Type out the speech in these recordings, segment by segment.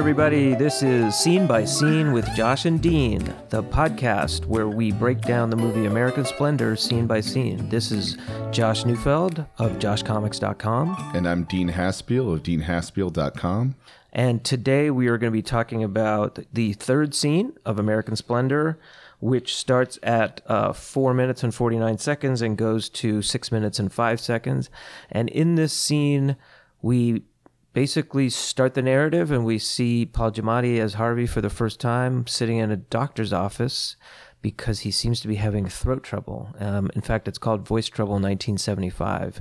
everybody. This is Scene by Scene with Josh and Dean, the podcast where we break down the movie American Splendor scene by scene. This is Josh Neufeld of joshcomics.com. And I'm Dean Haspiel of deanhaspiel.com. And today we are going to be talking about the third scene of American Splendor, which starts at uh, 4 minutes and 49 seconds and goes to 6 minutes and 5 seconds. And in this scene, we basically start the narrative and we see Paul Giamatti as Harvey for the first time sitting in a doctor's office because he seems to be having throat trouble. Um, in fact, it's called Voice Trouble 1975.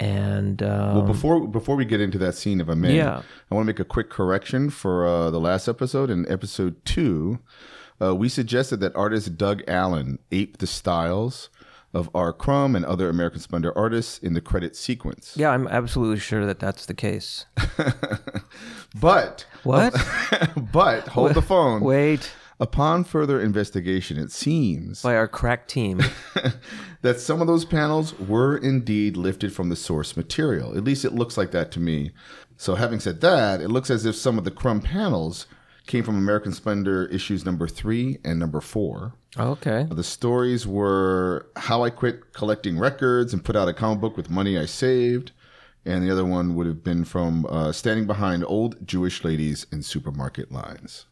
And um, well, before before we get into that scene, if I may, Yeah. I want to make a quick correction for uh, the last episode. In episode two, uh, we suggested that artist Doug Allen ape the styles of R. Crumb and other American Splendor artists in the credit sequence. yeah, I'm absolutely sure that that's the case. But What? but hold the phone. Wait, Upon further investigation, it seems by our crack team. that some of those panels were indeed lifted from the source material. At least it looks like that to me. So, having said that, it looks as if some of the crumb panels came from American Splendor issues number three and number four. Okay. The stories were How I Quit Collecting Records and Put Out a Comic Book with Money I Saved. And the other one would have been from uh, Standing Behind Old Jewish Ladies in Supermarket Lines.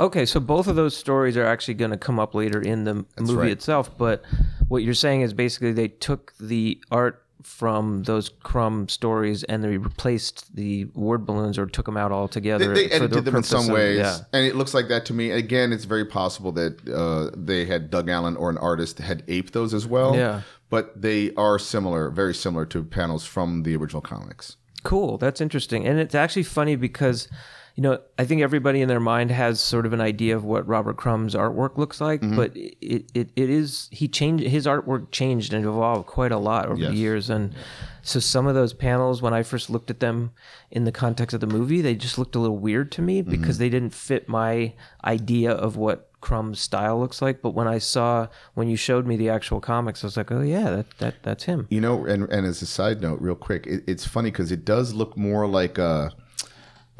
Okay, so both of those stories are actually going to come up later in the movie right. itself. But what you're saying is basically they took the art from those crumb stories and they replaced the word balloons or took them out altogether. They, they edited them in some ways, yeah. and it looks like that to me. Again, it's very possible that uh, they had Doug Allen or an artist had aped those as well. Yeah. but they are similar, very similar to panels from the original comics. Cool. That's interesting. And it's actually funny because, you know, I think everybody in their mind has sort of an idea of what Robert Crumb's artwork looks like, Mm-hmm. but it, it, it is, he changed, his artwork changed and evolved quite a lot over Yes. the years. And so some of those panels, when I first looked at them in the context of the movie, they just looked a little weird to me because Mm-hmm. they didn't fit my idea of what Crumb's style looks like. But when I saw, when you showed me the actual comics, I was like, oh yeah, that, that that's him. You know, and and as a side note, real quick, it, it's funny because it does look more like a.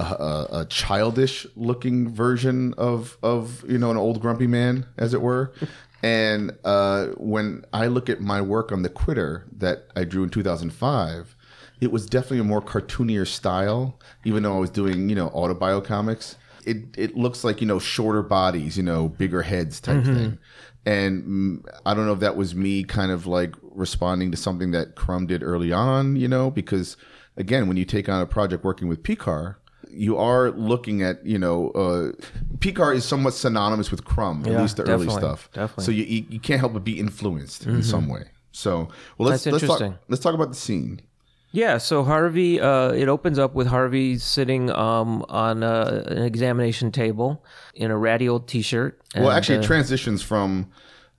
A, a, a childish looking version of of you know an old grumpy man as it were and uh, when i look at my work on the quitter that i drew in 2005 it was definitely a more cartoonier style even though i was doing you know autobio comics it, it looks like you know shorter bodies you know bigger heads type thing. And i don't know if that was me kind of like responding to something that crumb did early on you know because again when you take on a project working with Pekar you are looking at you know uh Pekar is somewhat synonymous with crumb at least the early stuff. definitely. so you, you can't help but be influenced in some way. So well let's let's talk, let's talk about the scene Yeah, so Harvey, uh, it opens up with Harvey sitting um, on uh, an examination table in a ratty old T-shirt. Well, and, actually, it uh, transitions from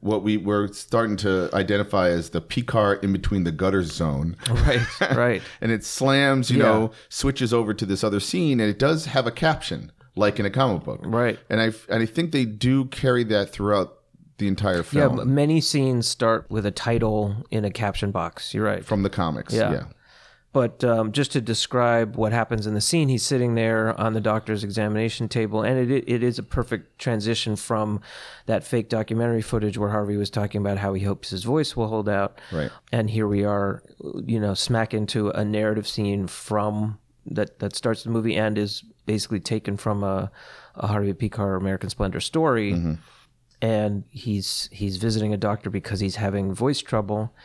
what we were starting to identify as the Pekar in between the gutters zone. right, right. And it slams, you Yeah. know, switches over to this other scene, and it does have a caption, like in a comic book. Right. And I, and I think they do carry that throughout the entire film m- many scenes start with a title in a caption box. You're right. from the comics. Yeah. Yeah. But um, just to describe what happens in the scene, he's sitting there on the doctor's examination table, and it it is a perfect transition from that fake documentary footage where Harvey was talking about how he hopes his voice will hold out. Right. And here we are, you know, smack into a narrative scene from that that starts the movie and is basically taken from a, a Harvey Pekar American Splendor story. And he's he's visiting a doctor because he's having voice trouble.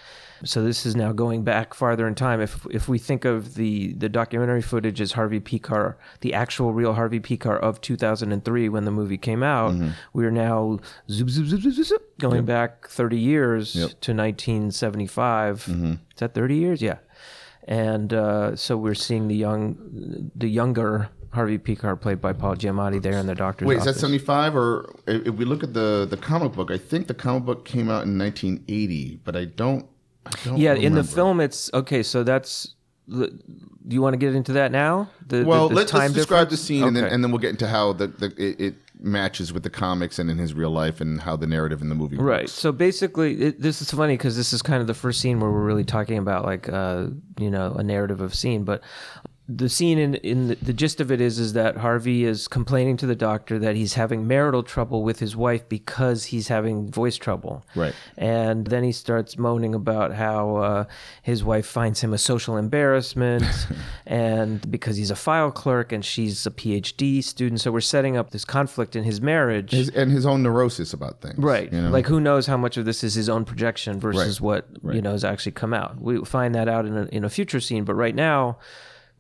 So this is now going back farther in time. If if we think of the the documentary footage as Harvey Pekar, the actual real Harvey Pekar of 2003 when the movie came out, we are now zoop, zoop, zoop, zoop, zoop, going back 30 years to 1975. Is that 30 years? Yeah. And uh, so we're seeing the young, the younger Harvey Pekar played by Paul Giamatti there in the doctor's Wait, is that 75 or if we look at the the comic book, I think the comic book came out in 1980, but I don't Yeah, in the film, it's okay. So that's. Do you want to get into that now? The, Well, the let, time us describe the scene, and then and then we'll get into how the, the it, it matches with the comics and in his real life, and how the narrative in the movie Right. works. So basically, it, this is funny because this is kind of the first scene where we're really talking about like uh, you know a narrative of scene. But the scene in, in the, the gist of it is is that Harvey is complaining to the doctor that he's having marital trouble with his wife because he's having voice trouble. Right. And then he starts moaning about how uh, his wife finds him a social embarrassment and because he's a file clerk and she's a PhD student. So we're setting up this conflict in his marriage. his, and his own neurosis about things. Right. You know? Like who knows how much of this is his own projection versus what you know has actually come out. We find that out in a, in a future scene, but right now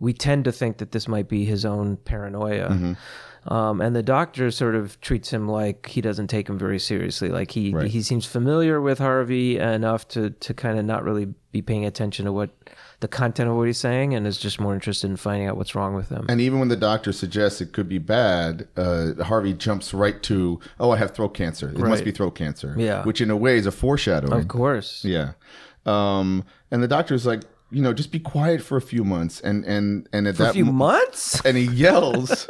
we tend to think that this might be his own paranoia. Mm-hmm. Um, and the doctor sort of treats him like he doesn't take him very seriously. Like he Right. he seems familiar with Harvey enough to to kind of not really be paying attention to what the content of what he's saying, and is just more interested in finding out what's wrong with him. And even when the doctor suggests it could be bad, uh, Harvey jumps right to, "Oh, I have throat cancer. It must be throat cancer." Yeah. which in a way is a foreshadowing. of course. Yeah, um, and the doctor's like, you know, just be quiet for a few months, and and and at For a that few mo- months. and he yells.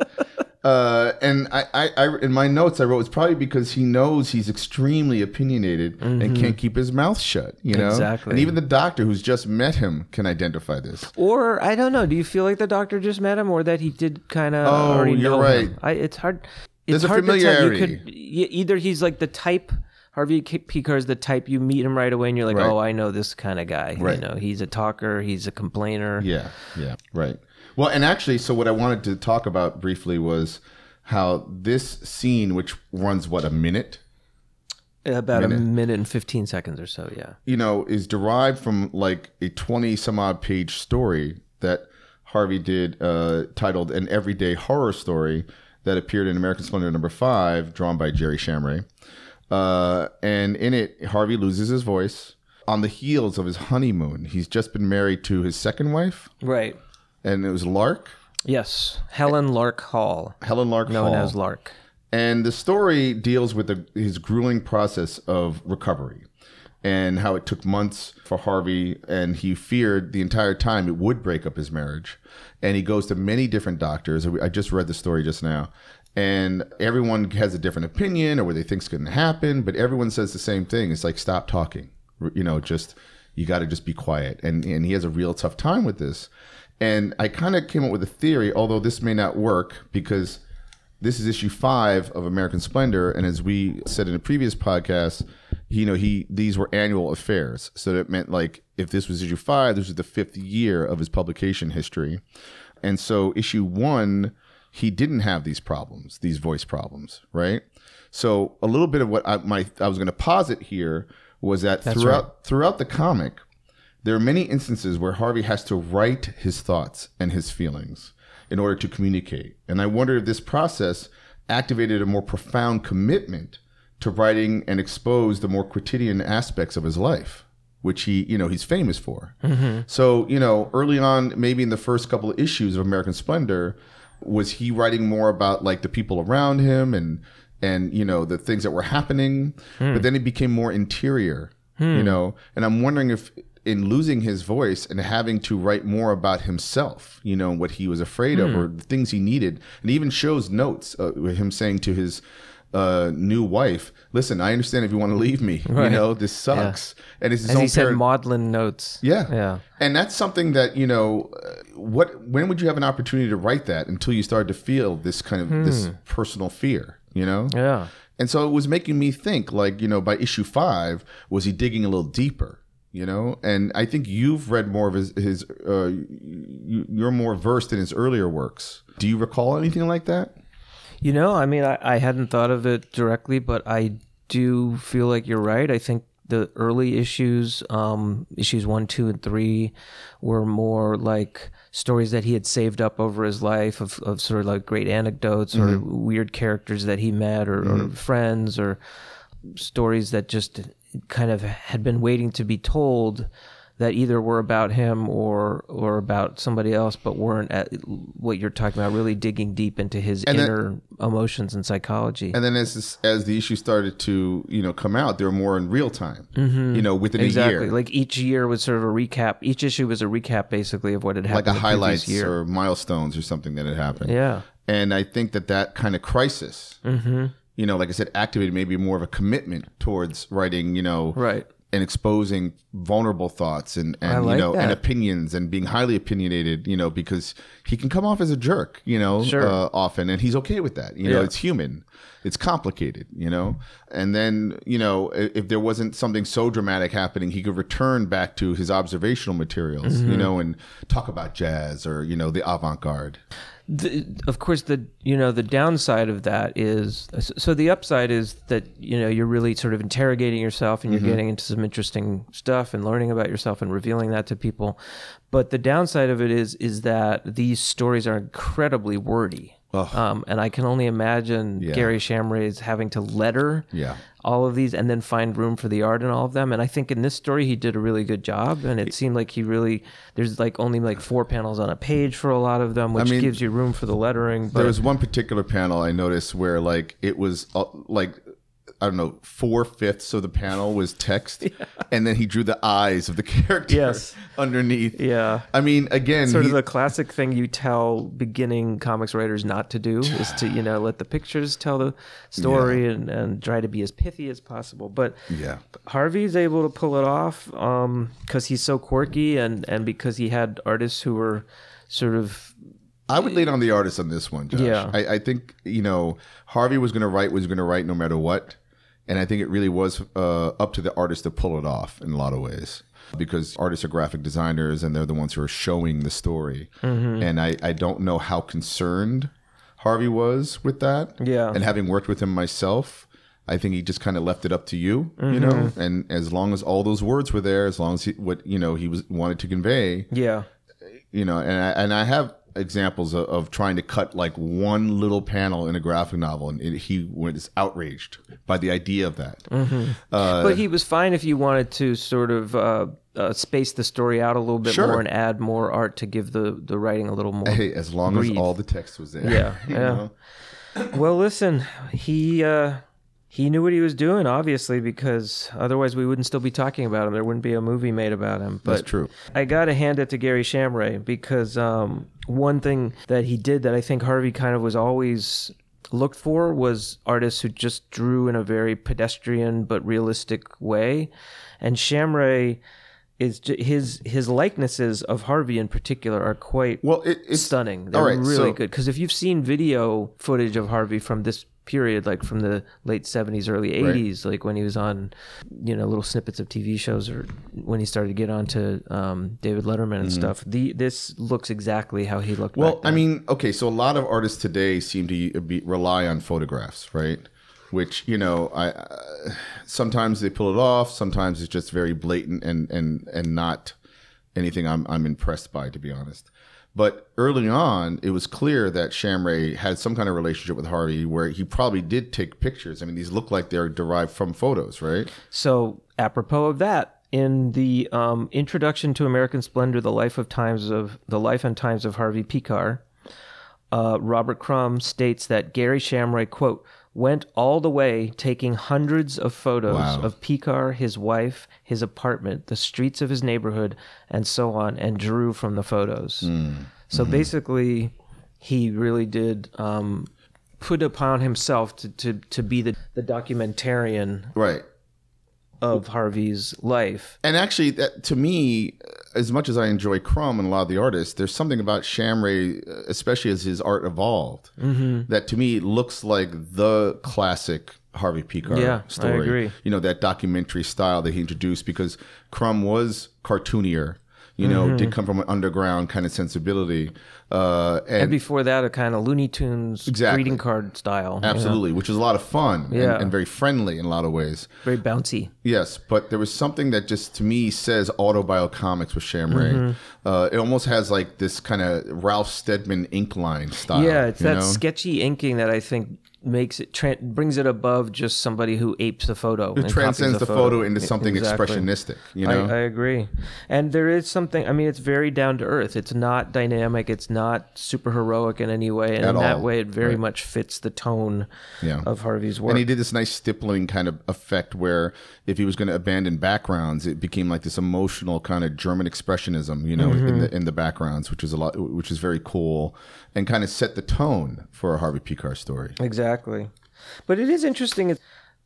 Uh, and I, I, I, in my notes, I wrote it's probably because he knows he's extremely opinionated and can't keep his mouth shut. You know, Mm-hmm. Exactly. And even the doctor who's just met him can identify this. Or I don't know. Do you feel like the doctor just met him, or that he did kind of Oh, already you're know right. him? I, it's hard. There's It's a hard to tell. You familiarity. could either he's like the type. Harvey Pekar is the type you meet him right away, and you're like, Right. oh, I know this kind of guy. Right. You know, he's a talker. He's a complainer. Yeah, yeah, right. Well, and actually, so what I wanted to talk about briefly was how this scene, which runs what a minute, About Minute. a minute and fifteen seconds or so. Yeah. you know, is derived from like a 20 some odd page story that Harvey did uh, titled An Everyday Horror Story that appeared in American Splendor number five, drawn by Gerry Shamray. Uh, and in it, Harvey loses his voice on the heels of his honeymoon. He's just been married to his second wife, Right. and it was Lark, Yes. Helen Lark Hall, Helen Lark known Hall. as Lark. And the story deals with the, his grueling process of recovery and how it took months for Harvey, and he feared the entire time it would break up his marriage. And he goes to many different doctors. I just read the story just now. And everyone has a different opinion or what they think's going to happen, but everyone says the same thing. It's like, stop talking. You know, just, you got to just be quiet. And, and he has a real tough time with this. And I kind of came up with a theory, although this may not work because this is issue five of American Splendor, and as we said in a previous podcast, you know, he these were annual affairs, so that meant like if this was issue five, this was the fifth year of his publication history, and so issue one, he didn't have these problems, these voice problems, right? So a little bit of what I, my I was going to posit here was that throughout throughout the comic, there are many instances where Harvey has to write his thoughts and his feelings in order to communicate. And I wonder if this process activated a more profound commitment to writing and expose the more quotidian aspects of his life, which he, you know, he's famous for. Mm-hmm. So, you know, early on, maybe in the first couple of issues of American Splendor, was he writing more about like the people around him and and you know the things that were happening? Hmm. But then it became more interior you hmm. know? And i'm wondering if in losing his voice and having to write more about himself you know what he was afraid of hmm. or the things he needed and he even shows notes uh, him saying to his uh, new wife listen i understand if you want to leave me you know this sucks and it's his As own he said, maudlin notes. yeah. Yeah. And that's something that, you know, what when would you have an opportunity to write that until you started to feel this kind of this personal fear, you know? Yeah. And so it was making me think like, you know, by issue 5, was he digging a little deeper, you know? And I think you've read more of his his uh you're more versed in his earlier works. Do you recall anything like that? You know, I mean, I, I hadn't thought of it directly, but I do feel like you're right. I think the early issues, um, issues one, two, and three, were more like stories that he had saved up over his life of, of sort of like great anecdotes or weird characters that he met or, or friends or stories that just kind of had been waiting to be told that either were about him or or about somebody else, but weren't at what you're talking about, really digging deep into his And then- inner emotions and psychology. And then as this, as the issue started to, you know, come out, they were more in real time. You know, within a exactly. year. Like each year was sort of a recap. Each issue was a recap, basically, of what had happened. like a highlights year. or milestones or something that had happened. Yeah. And I think that that kind of crisis, Mm-hmm. you know, like I said, activated maybe more of a commitment towards writing, you know, Right. And exposing vulnerable thoughts and, and like you know and opinions and being highly opinionated you know because he can come off as a jerk you know Sure. uh, often and he's okay with that you know Yeah. it's human it's complicated you know and then you know if there wasn't something so dramatic happening he could return back to his observational materials Mm-hmm. you know and talk about jazz or you know the avant-garde the, of course the you know the downside of that is so the upside is that you know you're really sort of interrogating yourself and you're mm-hmm. getting into some interesting stuff and learning about yourself and revealing that to people. But the downside of it is is that these stories are incredibly wordy um, and I can only imagine Yeah. Gary Shamray's having to letter Yeah. all of these and then find room for the art in all of them. And I think in this story he did a really good job. And it seemed like he really there's like only like four panels on a page for a lot of them, which mean, gives you room for the lettering. But There was one particular panel I noticed where like it was uh, like I don't know four fifths of the panel was text, and then he drew the eyes of the character Yes. underneath. yeah. I mean, again, Sort he- of the classic thing you tell beginning comics writers not to do is to, you know, let the pictures tell the story and, and try to be as pithy as possible. But yeah, Harvey's able to pull it off um, because he's so quirky and, and because he had artists who were sort of I would lean on the artist on this one. Josh. Yeah. I, I think you know Harvey was going to write was going to write no matter what, and I think it really was uh, up to the artist to pull it off in a lot of ways because artists are graphic designers and they're the ones who are showing the story. Mm-hmm. And I, I don't know how concerned Harvey was with that. Yeah. And having worked with him myself, I think he just kind of left it up to you, you know. Mm-hmm. And as long as all those words were there, as long as he, what you know he was wanted to convey, yeah. you know, and I, and I have examples of, of trying to cut like one little panel in a graphic novel, and it, he was outraged by the idea of that. Mm-hmm. Uh, but he was fine if you wanted to sort of uh, uh, space the story out a little bit Sure. more and add more art to give the, the writing a little more. Hey, as long breathe. as all the text was there. Yeah, yeah. know? Well, listen, he uh, he knew what he was doing, obviously, because otherwise we wouldn't still be talking about him. There wouldn't be a movie made about him. But That's true. I got to hand it to Gary Shamray because um, one thing that he did that I think Harvey kind of was always looked for was artists who just drew in a very pedestrian but realistic way, and Shamray is his his likenesses of Harvey in particular are quite Well, it, it's stunning. They're right, really so- good because if you've seen video footage of Harvey from this period, like from the late seventies, early eighties, like when he was on, you know, little snippets of TV shows, or when he started to get onto um, David Letterman and stuff, the this looks exactly how he looked. Mm-hmm. Well, I mean, okay, so a lot of artists today seem to be, rely on photographs, right? Which you know, I uh, sometimes they pull it off, sometimes it's just very blatant and and and not anything I'm I'm impressed by, to be honest. But early on, it was clear that Shamray had some kind of relationship with Harvey, where he probably did take pictures. I mean, these look like they're derived from photos, right? So, apropos of that, in the um, introduction to American Splendor, the life of times of the life and times of Harvey Pekar, uh, Robert Crumb states that Gary Shamray quote went all the way, taking hundreds of photos Wow. of Pekar, his wife, his apartment, the streets of his neighborhood, and so on, and drew from the photos. So basically, he really did. Um, Put upon himself to, to, to be the, the documentarian Right. Of Harvey's life. And actually, that, to me, as much as I enjoy Crumb and a lot of the artists, there's something about Shamray, uh, especially as his art evolved, Mm-hmm. that to me looks like the classic Harvey Pekar Yeah, I story. agree. You know, that documentary style that he introduced because Crumb was cartoonier. You know, Mm-hmm. did come from an underground kind of sensibility, uh, and, And before that, a kind of Looney Tunes Exactly. greeting card style. you know, absolutely, which was a lot of fun Yeah. and, and very friendly in a lot of ways. very bouncy. Yes, but there was something that just to me says autobiocomics with Shamray. Mm-hmm. Uh, it almost has like this kind of Ralph Steadman ink line style. Yeah, it's that know? sketchy inking that I think makes it tra- brings it above just somebody who apes a photo. and It transcends the photo into something Exactly. expressionistic. You know, I, I agree. And there is something, I mean, it's very down to earth. It's not dynamic. It's not super heroic in any way. And At in that way, it very Right. much fits the tone Yeah. of Harvey's work. and he did this nice stippling kind of effect where if he was going to abandon backgrounds, it became like this emotional kind of German expressionism, you know, Mm-hmm. in the in the backgrounds, which is a lot, which is very cool, and kind of set the tone for a Harvey Pekar story. Exactly. But it is interesting.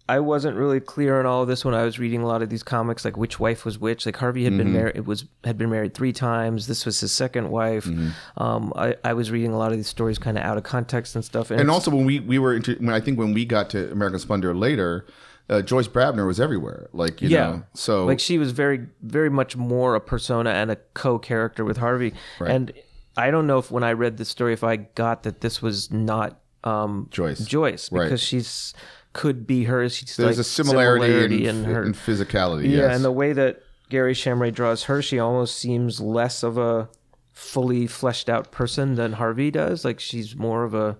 I wasn't really clear on all of this when I was reading a lot of these comics, like which wife was which. Like Harvey had Mm-hmm. been married, it was had been married three times. This was his second wife. Mm-hmm. Um, I, I was reading a lot of these stories kind of out of context and stuff. And it's- also when we we were into, when I think when we got to American Splendor later, uh, Joyce Brabner was everywhere. Like you yeah, know, so like she was very very much more a persona and a co-character with Harvey. And I don't know if when I read the story, if I got that this was not um, Joyce. Joyce Right. because she's could be her. She's there's like a similarity, in, her in physicality. Yeah, yes. and the way that Gary Shamray draws her, she almost seems less of a fully fleshed out person than Harvey does. Like she's more of a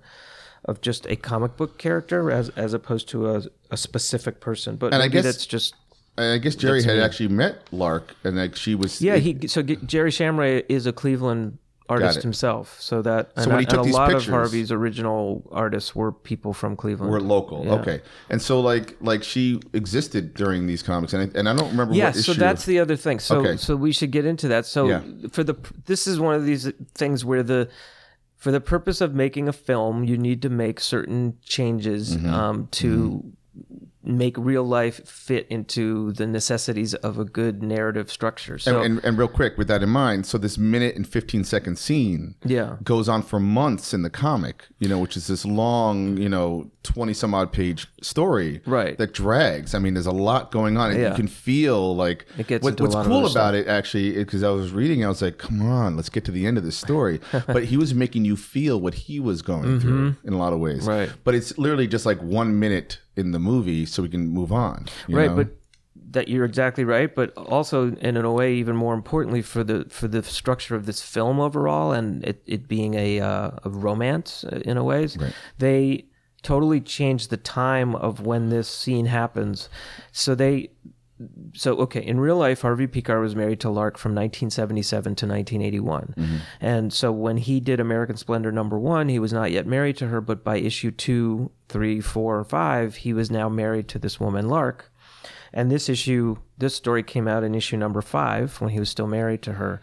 of just a comic book character as as opposed to a, a specific person. But And I guess- that's just I guess Gerry had actually met Lark, and like she was. yeah. He so G- Gerry Shamray is a Cleveland artist himself, so that and, when he took a these lot pictures- of Harvey's original artists were people from Cleveland. were local, okay, and so like like she existed during these comics, and I, and I don't remember Yeah, so that's the other thing. So Okay. so we should get into that. So Yeah. for the this is one of these things where the for the purpose of making a film, you need to make certain changes Mm-hmm. um, to make real life fit into the necessities of a good narrative structure. So and, and, and real quick, with that in mind, so this minute and 15 second scene yeah. goes on for months in the comic, you know, which is this long, you know, 20 some odd page story Right. that drags. I mean, there's a lot going on. And Yeah. you can feel like It gets what- what's cool about it actually, because I was reading, I was like, come on, let's get to the end of this story. but he was making you feel what he was going through in a lot of ways. Mm-hmm. Right. But it's literally just like one minute in the movie so we can move on. you right know? but that you're exactly right but also and in a way even more importantly for the for the structure of this film overall and it, it being a, uh, a romance uh, in a ways they totally changed the time of when this scene happens so they so okay in real life harvey Pekar was married to lark from 1977 to 1981 mm-hmm. and so when he did american splendor number one he was not yet married to her but by issue two three four five he was now married to this woman lark. And this issue this story came out in issue number five when he was still married to her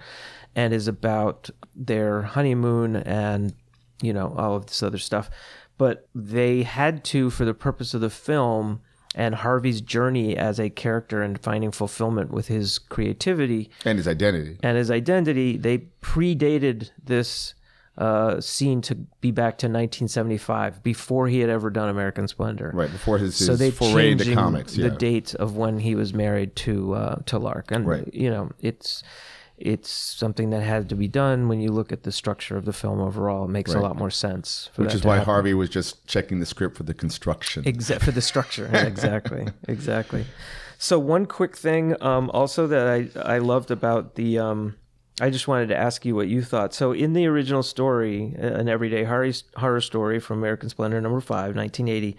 and is about their honeymoon and you know all of this other stuff. But they had to for the purpose of the film and Harvey's journey as a character and finding fulfillment with his creativity and his identity. and his identity, they predated this uh, scene to be back to 1975 before he had ever done American Splendor. Right, before his, his So they foray into changing comics. the Yeah. date of when he was married to uh, to Lark, and Right. you know it's it's something that had to be done when you look at the structure of the film overall. It makes a lot more sense. For Which is why happen. Harvey was just checking the script for the construction. Except for the structure. exactly. Exactly. So one quick thing um, also that I, I loved about the um, I just wanted to ask you what you thought. So in the original story, an everyday horror, story from American Splendor number 5, 1980,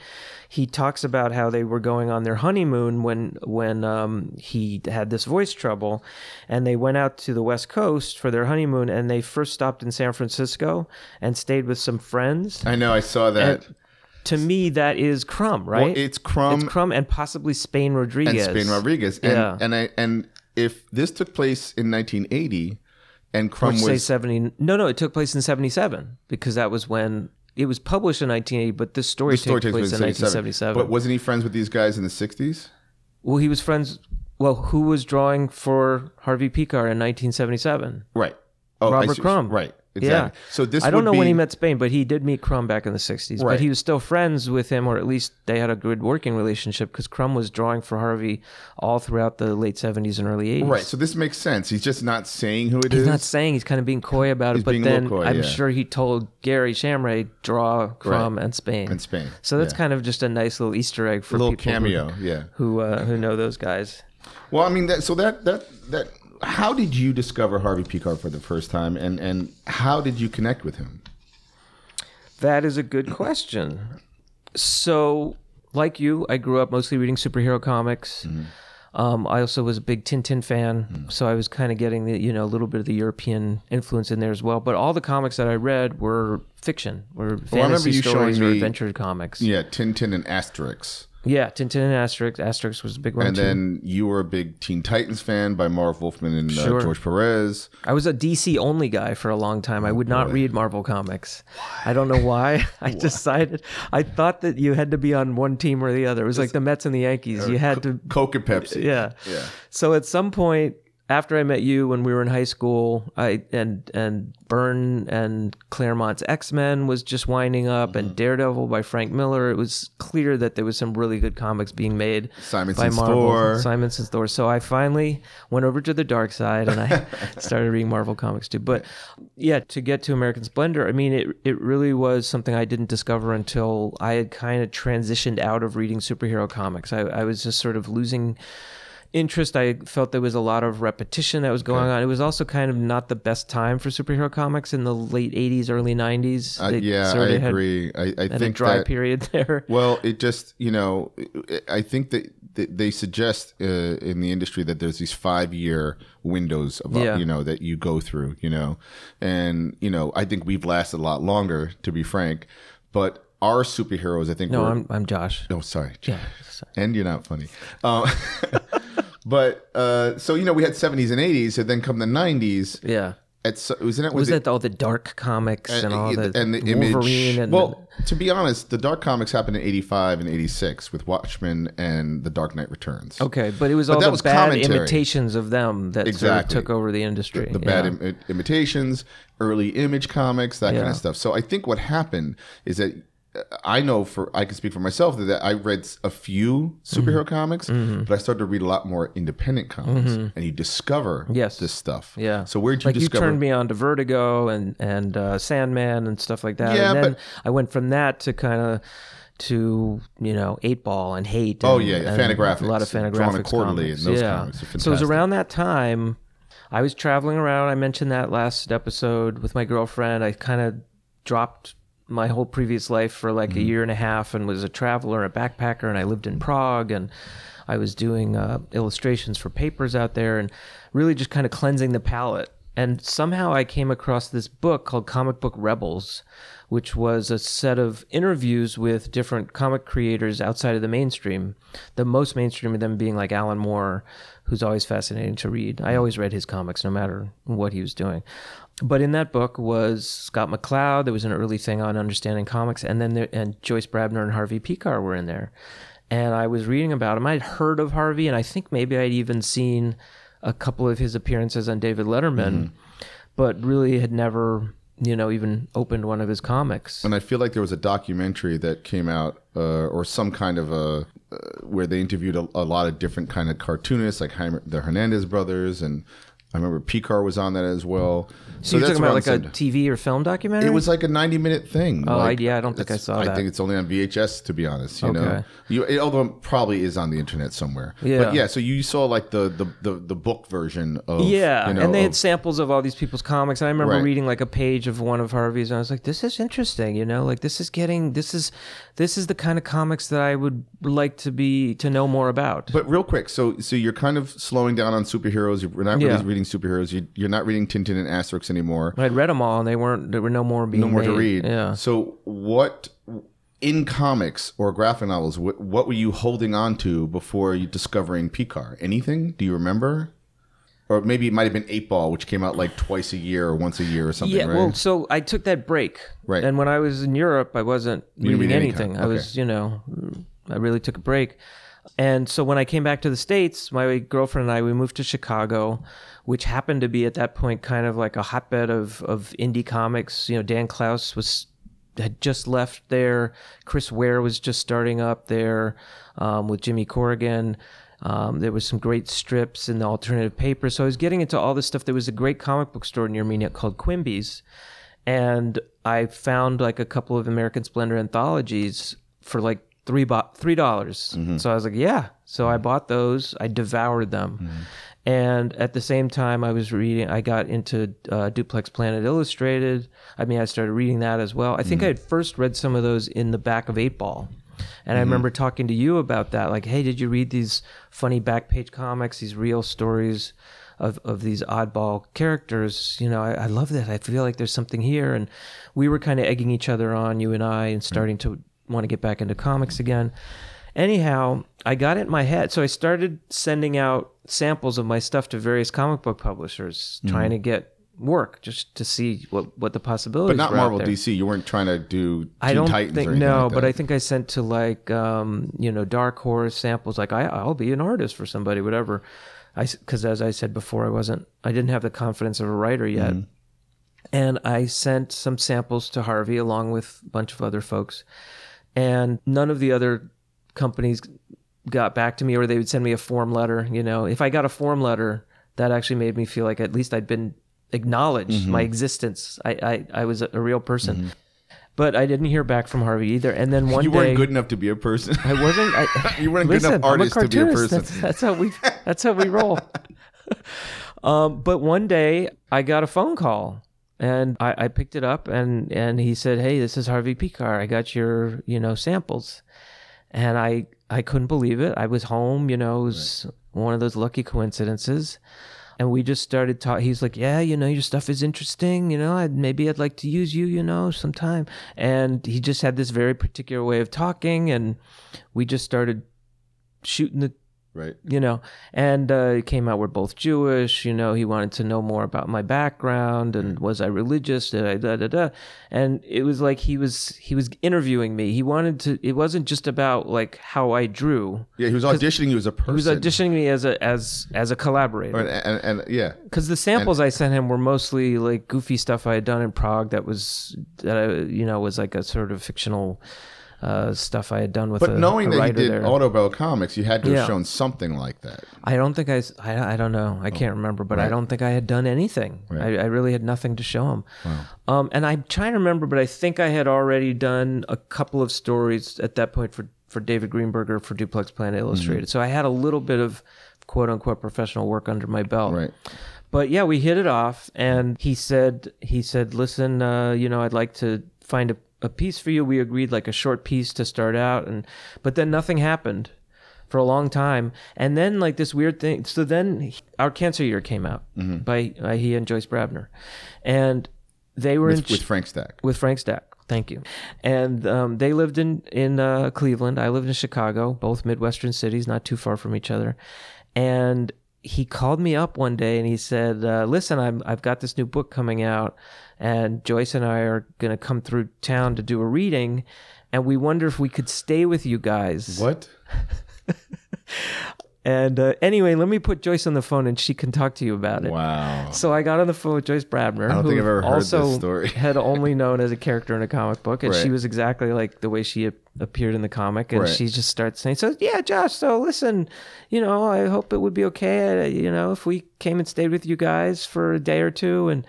he talks about how they were going on their honeymoon when when um, he had this voice trouble and they went out to the west coast for their honeymoon and they first stopped in San Francisco and stayed with some friends. I know, I saw that. To me, that is Crumb, right? Well, it's Crumb It's Crumb and possibly Spain and Rodriguez. Spain Rodriguez. And, Yeah. and I and if this took place in 1980 and Crumb Or say 70. No, no, it took place in 77 because that was when it was published in 1980, but this story, the story takes place in 1977. But wasn't he friends with these guys in the 60s? well, he was friends. Well, who was drawing for Harvey Pekar in 1977? Right. Oh, Robert Crumb. Right. Exactly. Yeah. So this I don't know be, when he met Spain, but he did meet Crumb back in the 60s. Right. But he was still friends with him, or at least they had a good working relationship because Crumb was drawing for Harvey all throughout the late 70s and early 80s. Right. So this makes sense. He's just not saying who it is. He's not saying he's kind of being coy about He's it, but being a little then coy, I'm yeah. sure he told Gary Shamray draw Crumb and Spain. in Spain. So that's Yeah. kind of just a nice little Easter egg for a little people cameo. who yeah. who, uh, who know those guys. Well, I mean, that, so that that that. How did you discover Harvey Pekar for the first time, and and how did you connect with him? That is a good question. So, like you, I grew up mostly reading superhero comics. Mm-hmm. Um, I also was a big Tintin fan, so I was kind of getting the you know a little bit of the European influence in there as well. But all the comics that I read were fiction, were Well, I remember fantasy you stories showing or me- adventure comics. Yeah, Tintin and Asterix. Yeah, Tintin and Asterix. Asterix was a big one And too. then you were a big Teen Titans fan by Marv Wolfman and uh, Sure. George Perez. I was a DC only guy for a long time. I would not read Marvel comics. I don't know why. I decided I thought that you had to be on one team or the other. It was like the Mets and the Yankees. You had to Coke and Pepsi. yeah. Yeah. So at some point after I met you when we were in high school, I and and Byrne and Claremont's X Men was just winding up, Mm-hmm. and Daredevil by Frank Miller. It was clear that there was some really good comics being made by Marvel. Thor. Simonson's Thor. So I finally went over to the dark side and I started reading Marvel comics too. But yeah, to get to American Splendor, I mean, it it really was something I didn't discover until I had kind of transitioned out of reading superhero comics. I, I was just sort of losing interest. I felt there was a lot of repetition that was going on. It was also kind of not the best time for superhero comics in the late '80s, early '90s. Uh, yeah, I had- agree. I, I Had a think dry that, period there. Well, it just you know, I think that they suggest uh, in the industry that there's these five year windows of Yeah. you know that you go through, you know, and you know I think we've lasted a lot longer, to be frank, but our superheroes, I think, No, I'm I'm Josh. oh sorry, Yeah. and you're not funny. Um, but uh, so you know we had 70s and 80s, and then come the 90s. Yeah. At so, wasn't it Was it, that all the dark comics and, all the, and the Wolverine image. and well, to be honest, the Dark comics happened in '85 and '86 with Watchmen and The Dark Knight Returns. okay, but it was all that the was bad commentary. imitations of them that sort of Exactly. took over the industry. the yeah. bad Im- imitations, early image comics, that kind Yeah. of stuff. So I think what happened is that uh, I know for I can speak for myself that I read a few superhero Mm-hmm. comics, but I started to read a lot more independent comics, and you discover Yes. this stuff. Yeah. So where'd you like discover? you turned me on to Vertigo and and uh, Sandman and stuff like that. Yeah, and then but- I went from that to kind of to you know Eight Ball and Hate. Oh, yeah, yeah, and Fantagraphics, A lot of Fantagraphics and Quarterly comics. and those yeah. comics So it was around that time. I was traveling around. I mentioned that last episode with my girlfriend. I kind of dropped my whole previous life for like Mm-hmm. a year and a half and was a traveler, a backpacker, and I lived in Prague and I was doing uh, illustrations for papers out there and really just kind of cleansing the palette. And somehow I came across this book called Comic Book Rebels, which was a set of interviews with different comic creators outside of the mainstream. The most mainstream of them being like Alan Moore, who's always fascinating to read. I always read his comics no matter what he was doing. But in that book was Scott McCloud. There was an early thing on understanding comics, and then there, and Joyce Brabner and Harvey Pekar were in there. And I was reading about him. I'd heard of Harvey, and I think maybe I'd even seen a couple of his appearances on David Letterman, but really had never, you know, even opened one of his comics. And I feel like there was a documentary that came out, uh, or some kind of a, uh, where they interviewed a, a lot of different kind of cartoonists, like Jaime, the Hernandez brothers, and I remember Pekar was on that as well. So, you're talking about like a TV or film documentary? It was like a ninety-minute thing. Oh, like, I- yeah, I don't think I saw I that. think it's only on VHS, to be honest. You know, Okay. you, it, although it probably is on the internet somewhere. Yeah. but yeah. So you saw like the the the, the book version of Yeah, you know, and they had samples of all these people's comics. And I remember Right. reading like a page of one of Harvey's, and I was like, "This is interesting." You know, like this is getting this is this is the kind of comics that I would like to be to know more about. But real quick, so so you're kind of slowing down on superheroes. You're not really Yeah. Reading superheroes. You, you're not reading Tintin and Asterix anymore. I'd read them all, and they weren't. There were no more being no more to read. Yeah. So what in comics or graphic novels? What, what were you holding on to before you discovering Pekar? Anything? Do you remember? Or maybe it might have been Eight Ball, which came out like twice a year or once a year or something. Yeah, right? well, so I took that break, Right. And when I was in Europe, I wasn't reading read any anything. I was, you know, I really took a break. And so when I came back to the states, my girlfriend and I we moved to Chicago, which happened to be at that point kind of like a hotbed of of indie comics. You know, Dan Clowes was had just left there. Chris Ware was just starting up there um, with Jimmy Corrigan. Um, there was some great strips in the alternative paper. So I was getting into all this stuff. There was a great comic book store near me called Quimby's, and I found like a couple of American Splendor anthologies for like three bo- three dollars. So I was like, yeah. So I bought those. I devoured them. And at the same time, I was reading. I got into uh, Duplex Planet Illustrated. I mean, I started reading that as well. I think mm-hmm. I had first read some of those in the back of Eight Ball, and I mm-hmm. remember talking to you about that. Like, hey, did you read these funny back page comics? These real stories of of these oddball characters. You know, I, I love that. I feel like there's something here, and we were kind of egging each other on, you and I, and mm-hmm. starting to want to get back into comics again. Anyhow, I got it in my head. So I started sending out samples of my stuff to various comic book publishers, Mm-hmm. trying to get work just to see what, what the possibilities But not Marvel. DC. You weren't trying to do Teen I don't Titans think no, like but. I think I sent to like um, you know Dark Horse samples. Like I, I'll be an artist for somebody, whatever. I because as I said before, I wasn't, I didn't have the confidence of a writer yet, Mm-hmm. and I sent some samples to Harvey along with a bunch of other folks, and none of the other companies got back to me, or they would send me a form letter. You know, if I got a form letter, that actually made me feel like at least I'd been acknowledged Mm-hmm. my existence. I, I, I was a, real person. But I didn't hear back from Harvey either. And then one you day, weren't good enough to be a person. I wasn't. I, you weren't a good enough artist to be a person. That's, that's how we. That's how we roll. um, but one day I got a phone call, and I, I picked it up, and and he said, "Hey, this is Harvey Pekar. I got your you know samples," and I I couldn't believe it. I was home. You know, it was one of those lucky coincidences. And we just started talking. He's like, "Yeah, you know, your stuff is interesting. You know, I'd, maybe I'd like to use you. You know, sometime." And he just had this very particular way of talking, and we just started shooting the right. you know and uh, it came out we're both jewish you know he wanted to know more about my background and was i religious Did I, da, da, da. and it was like he was he was interviewing me he wanted to it wasn't just about like how i drew Yeah, he was auditioning you as a person. he was auditioning me as a as as a collaborator And, and, and yeah, because the samples I sent him were mostly like goofy stuff I had done in Prague that was that I, you know was like a sort of fictional uh, stuff I had done with but a, knowing a that he writer did there. Autobio comics, you had to have shown something like that. I don't think I. I don't know. I can't remember, but I don't think I had done anything. Right. I, I really had nothing to show him. Um, and I'm trying to remember, but I think I had already done a couple of stories at that point for, for David Greenberger for Duplex Planet Illustrated. Mm-hmm. So I had a little bit of quote unquote professional work under my belt. Right. But yeah, we hit it off, and he said, he said, listen, uh, you know, I'd like to find a, a piece for you. We agreed like a short piece to start out, and but then nothing happened for a long time, and then like this weird thing. So then he- our cancer year came out by, by he and Joyce Brabner, and they were in With, with Frank Stack. with Frank Stack. Thank you. And um, they lived in in uh, Cleveland. I lived in Chicago, both midwestern cities, not too far from each other. And he called me up one day and he said, uh, "Listen, I'm I've got this new book coming out, and Joyce and I are going to come through town to do a reading, and we wonder if we could stay with you guys." What? And uh, anyway, let me put Joyce on the phone and she can talk to you about it. Wow. So I got on the phone with Joyce Brabner, don't who think I've ever heard also this story. had only known as a character in a comic book, and she was exactly like the way she appeared in the comic. And Right. she just starts saying, "So yeah, Josh. So listen, you know, I hope it would be okay. uh, You know, if we came and stayed with you guys for a day or two, and."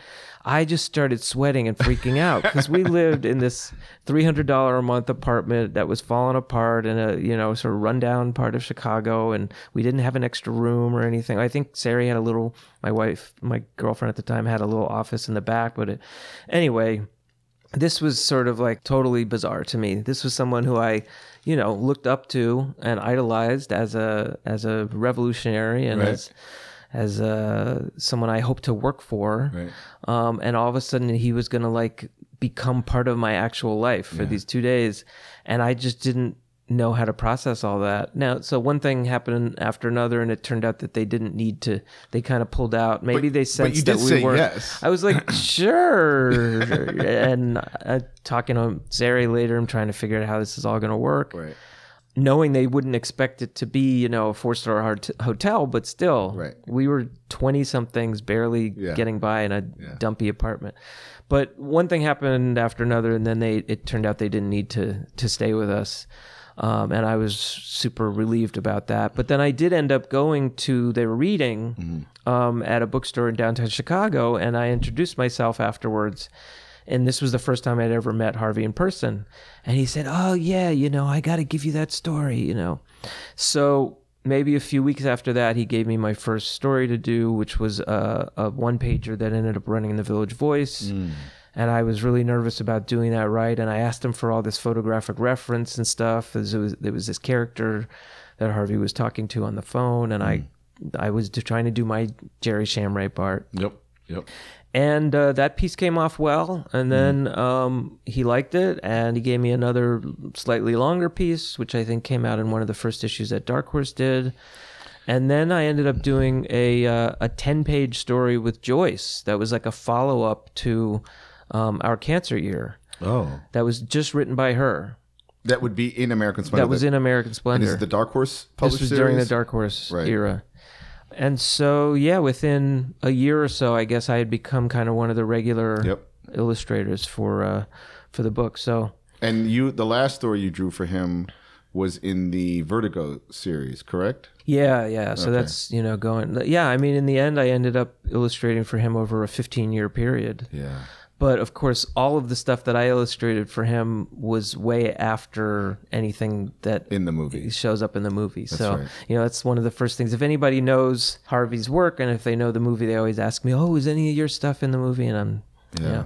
I just started sweating and freaking out because we lived in this three hundred dollar a month apartment that was falling apart in a you know sort of rundown part of Chicago, and we didn't have an extra room or anything. I think Sari had a little. My wife, my girlfriend at the time, had a little office in the back, but it, anyway, this was sort of like totally bizarre to me. This was someone who I, you know, looked up to and idolized as a as a revolutionary and Right. as as uh, someone I hope to work for. Right. Um, and all of a sudden, he was going to like become part of my actual life for these two days, and I just didn't know how to process all that. Now, so one thing happened after another, and it turned out that they didn't need to. They kind of pulled out. Maybe But- they sensed you did that we say weren't. yes. I was like, sure. and uh, talking to Sari later, I'm trying to figure out how this is all going to work. Right. Knowing they wouldn't expect it to be, you know, a four star hot- hotel, but still, Right. we were 20 somethings barely Yeah. getting by in a Yeah. dumpy apartment. But one thing happened after another, and then they it turned out they didn't need to to stay with us. Um, and I was super relieved about that. But then I did end up going to their reading um, at a bookstore in downtown Chicago, and I introduced myself afterwards. And this was the first time I'd ever met Harvey in person. And he said, Oh, yeah, you know, I got to give you that story, you know. So maybe a few weeks after that, he gave me my first story to do, which was a, a one pager that ended up running in the Village Voice. And I was really nervous about doing that right. And I asked him for all this photographic reference and stuff. As it was, there was this character that Harvey was talking to on the phone, and I, I was trying to do my Gerry Shamray part. Yep. Yep. and uh, that piece came off well. And then um, he liked it, and he gave me another slightly longer piece, which I think came out in one of the first issues that Dark Horse did. And then I ended up doing a uh, a ten page story with Joyce that was like a follow up to um, our cancer year. Oh, That was just written by her. that would be in American Splendor. That was in American And Splendor. Is it the Dark Horse this published was series? during the Dark Horse Right. era. And so, yeah, within a year or so, I guess I had become kind of one of the regular Yep. illustrators for uh, for the book. So, And you, the last story you drew for him was in the Vertigo series, correct? yeah, yeah. So that's you know going. Yeah, I mean, in the end, I ended up illustrating for him over a 15 year period. Yeah. But of course, all of the stuff that I illustrated for him was way after anything that In the movie. shows up in the movie. so, right. you know, that's one of the first things. If anybody knows Harvey's work and if they know the movie, they always ask me, "Oh, is any of your stuff in the movie?" And I'm, yeah, Yeah.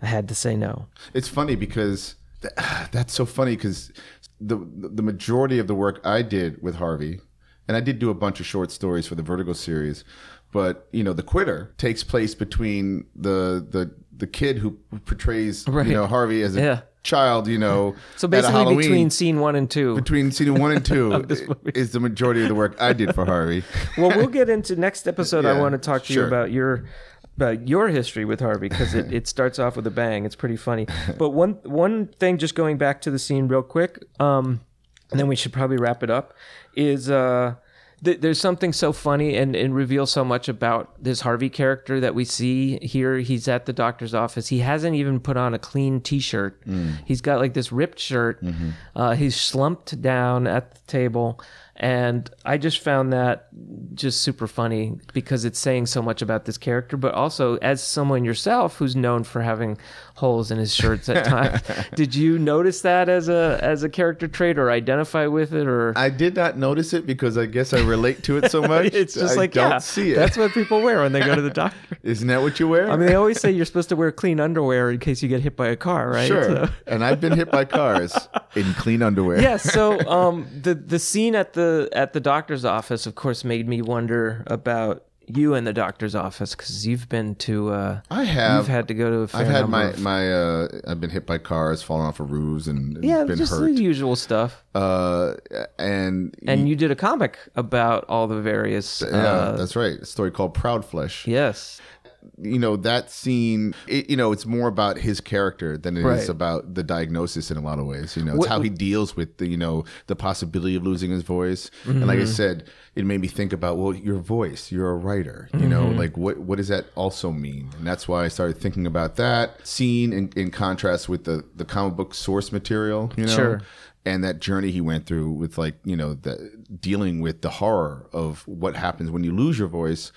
I had to say no. It's funny because th- that's so funny because the the majority of the work I did with Harvey, and I did do a bunch of short stories for the Vertigo series, but you know, the Quitter takes place between the the the kid who portrays Right. you know Harvey as a Yeah. child, you know, So basically, between scene one and two. between scene one and two is the majority of the work I did for Harvey. well, we'll get into next episode. I want to talk to sure. you about your about your history with Harvey because it, it starts off with a bang. It's pretty funny. But one one thing, just going back to the scene real quick, um, and then we should probably wrap it up. Is uh, th- there's something so funny and, and reveals so much about this Harvey character that we see here. He's at the doctor's office. He hasn't even put on a clean T-shirt. He's got like this ripped shirt. Uh, he's slumped down at the table. And I just found that just super funny because it's saying so much about this character, but also as someone yourself who's known for having holes in his shirts at times, did you notice that as a as a character trait or identify with it or I did not notice it because I guess I relate to it so much. it's just I like don't yeah, see it. that's what people wear when they go to the doctor. Isn't that what you wear? I mean, they always say you're supposed to wear clean underwear in case you get hit by a car, right? Sure. So- and I've been hit by cars in clean underwear. yes. So um, the the scene at the at the doctor's office, of course, made me wonder about you in the doctor's office because you've been to. Uh, I have. You've had to go to a fair I've had my of- my. Uh, I've been hit by cars, fallen off of roofs, and, and yeah, been just hurt. the usual stuff. Uh, and And you did a comic about all the various. yeah, Uh, that's right. A story called Proud Flesh. yes. You know that scene. It, you know, it's more about his character than it is Right. about the diagnosis in a lot of ways. You know, it's What- how he deals with the you know the possibility of losing his voice. And like I Mm-hmm. said, it made me think about well, your voice. You're a writer. You know, Mm-hmm. like what what does that also mean? And that's why I started thinking about that scene in, in contrast with the the comic book source material. You know. Sure. and that journey he went through with like you know the dealing with the horror of what happens when you lose your voice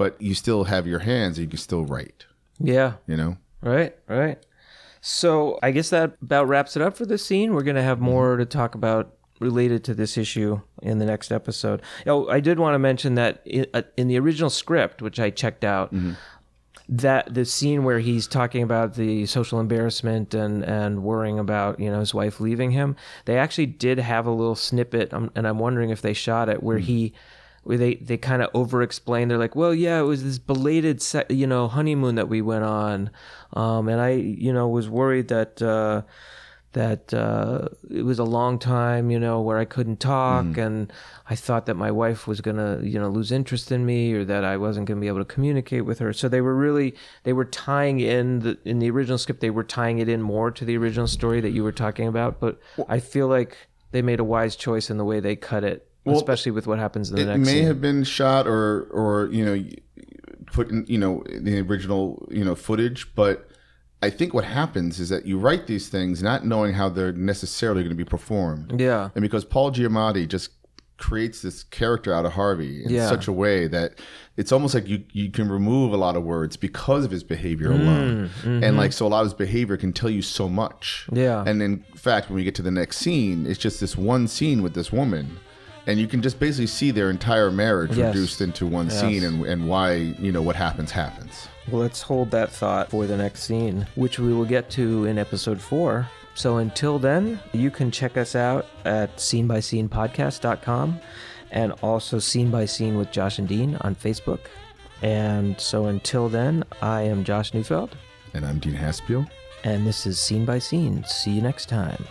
but you still have your hands and you can still write Yeah. you know Right. Right. So I guess that about wraps it up for this scene. We're gonna have more to talk about related to this issue in the next episode. Oh, I did want to mention that in, uh, the original script, which I checked out, that the scene where he's talking about the social embarrassment and and worrying about you know his wife leaving him, they actually did have a little snippet, um, and I'm wondering if they shot it where he. Where they, they kind of over explain. They're like, well, yeah, it was this belated, se- you know, honeymoon that we went on, um, and I, you know, was worried that uh, that uh, it was a long time, you know, where I couldn't talk, and I thought that my wife was gonna, you know, lose interest in me, or that I wasn't gonna be able to communicate with her. So they were really they were tying in the in the original script. They were tying it in more to the original story that you were talking about. But I feel like they made a wise choice in the way they cut it, especially with what happens in the it next. It may scene. have been shot or or you know put in you know the original you know footage but i think what happens is that you write these things not knowing how they're necessarily going to be performed Yeah. and because paul giamatti just creates this character out of harvey in Yeah. such a way that it's almost like you you can remove a lot of words because of his behavior Mm, alone mm-hmm. and like so a lot of his behavior can tell you so much Yeah. and in fact when we get to the next scene it's just this one scene with this woman and you can just basically see their entire marriage Yes. reduced into one scene and, and why you know what happens happens Well, let's hold that thought for the next scene, which we will get to in episode four. So until then, you can check us out at scenebyscenepodcast.com and also Scene by Scene with Josh and Dean on Facebook. And so until then, I am Josh Neufeld, And I'm Dean Haspiel. and this is Scene by Scene. See you next time.